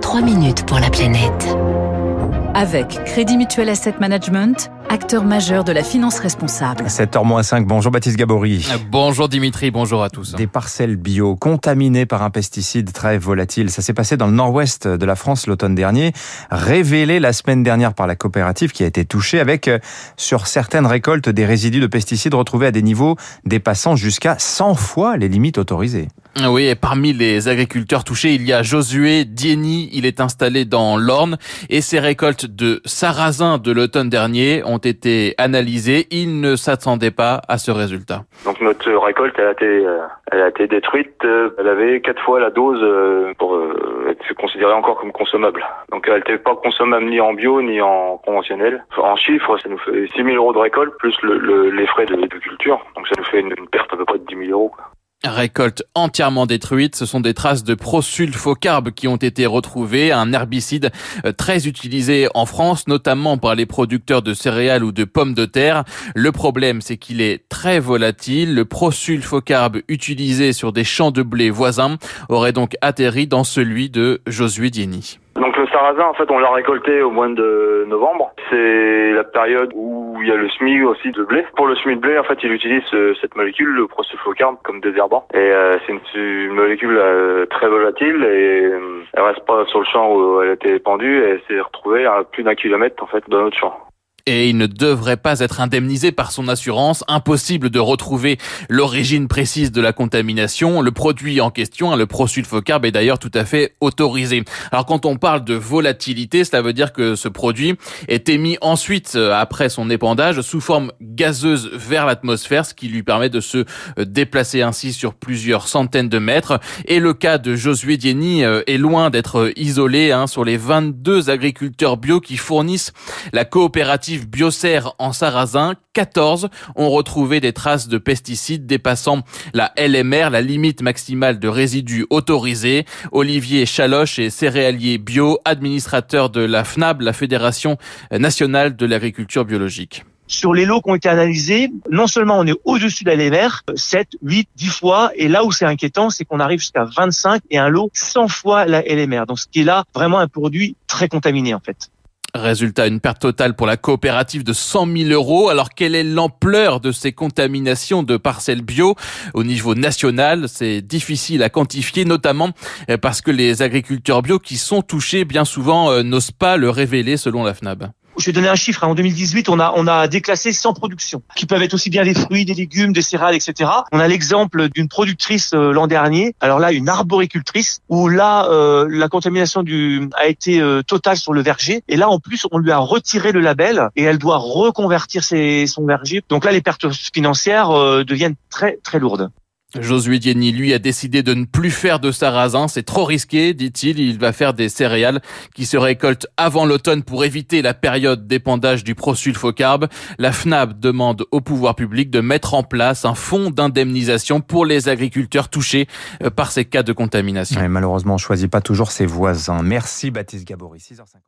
3 minutes pour la planète. Avec Crédit Mutuel Asset Management, acteur majeur de la finance responsable. 7h-5, bonjour Baptiste Gabory. Bonjour Dimitri, bonjour à tous. Des parcelles bio contaminées par un pesticide très volatile. Ça s'est passé dans le nord-ouest de la France l'automne dernier, révélé la semaine dernière par la coopérative qui a été touchée avec, euh, sur certaines récoltes, des résidus de pesticides retrouvés à des niveaux dépassant jusqu'à 100 fois les limites autorisées. Oui, et parmi les agriculteurs touchés, il y a Josué Dieni. Il est installé dans l'Orne et ses récoltes de sarrasin de l'automne dernier ont été analysées. Il ne s'attendait pas à ce résultat. Donc notre récolte, elle a été, euh, elle a été détruite. Euh, Elle avait quatre fois la dose euh, pour être considérée encore comme consommable. Donc elle n'était pas consommable ni en bio ni en conventionnel. En chiffres, ça nous fait 6 000 euros de récolte plus le, le- les frais de, de culture. Donc ça nous fait une, perte à peu près de 10 000 euros. Récolte entièrement détruite, ce sont des traces de prosulfocarbe qui ont été retrouvées, un herbicide euh, très utilisé en France, notamment par les producteurs de céréales ou de pommes de terre. Le problème, c'est qu'il est très volatile. Le prosulfocarbe utilisé sur des champs de blé voisins aurait donc atterri dans celui de Josué Dieni. Donc le sarrasin, en fait, on l'a récolté au mois de novembre. C'est la période où il y a le semis aussi de blé. Pour le semis de blé, en fait, il utilise euh, cette molécule, le prosulfocarbe, comme désherbant. Et euh, c'est une, molécule euh, très volatile et euh, elle reste pas sur le champ où elle a été épandue et elle s'est retrouvée à plus d'un kilomètre, en fait, dans notre champ. Et il ne devrait pas être indemnisé par son assurance. Impossible de retrouver l'origine précise de la contamination. Le produit en question, hein, le prosulfocarbe, est d'ailleurs tout à fait autorisé. Alors quand on parle de volatilité, cela veut dire que ce produit est émis ensuite, euh, après son épandage, sous forme gazeuse vers l'atmosphère, ce qui lui permet de se euh, déplacer ainsi sur plusieurs centaines de mètres. Et le cas de Josué Dieni euh, est loin d'être isolé hein, sur les 22 agriculteurs bio qui fournissent la coopérative Biocer en sarrasin. 14 ont retrouvé des traces de pesticides dépassant la LMR, la limite maximale de résidus autorisés. Olivier Chaloche est céréalier bio, administrateur de la FNAB, la Fédération nationale de l'agriculture biologique. Sur les lots qui ont été analysés, non seulement on est au-dessus de la LMR, 7, 8, 10 fois, et là où c'est inquiétant, c'est qu'on arrive jusqu'à 25 et un lot 100 fois la LMR. Donc ce qui est là vraiment un produit très contaminé en fait. Résultat, une perte totale pour la coopérative de 100 000 euros. Alors, quelle est l'ampleur de ces contaminations de parcelles bio au niveau national? C'est difficile à quantifier, notamment euh, parce que les agriculteurs bio qui sont touchés, bien souvent, euh, n'osent pas le révéler selon la FNAB. Je vais donner un chiffre. hein. En 2018, on a on a déclassé 100 productions qui peuvent être aussi bien des fruits, des légumes, des céréales, etc. On a l'exemple d'une productrice euh, l'an dernier. Alors là, une arboricultrice où là euh, la contamination du a été euh, totale sur le verger. Et là, en plus, on lui a retiré le label et elle doit reconvertir ses, son verger. Donc là, les pertes financières euh, deviennent très très lourdes. Josué Dieni, lui, a décidé de ne plus faire de sarrasin. C'est trop risqué, dit-il. Il va faire des céréales qui se récoltent avant l'automne pour éviter la période d'épandage du prosulfocarbe. La FNAB demande au pouvoir public de mettre en place un fonds d'indemnisation pour les agriculteurs touchés euh, par ces cas de contamination. Malheureusement, on choisit pas toujours ses voisins. Merci Baptiste Gabory, 6h50.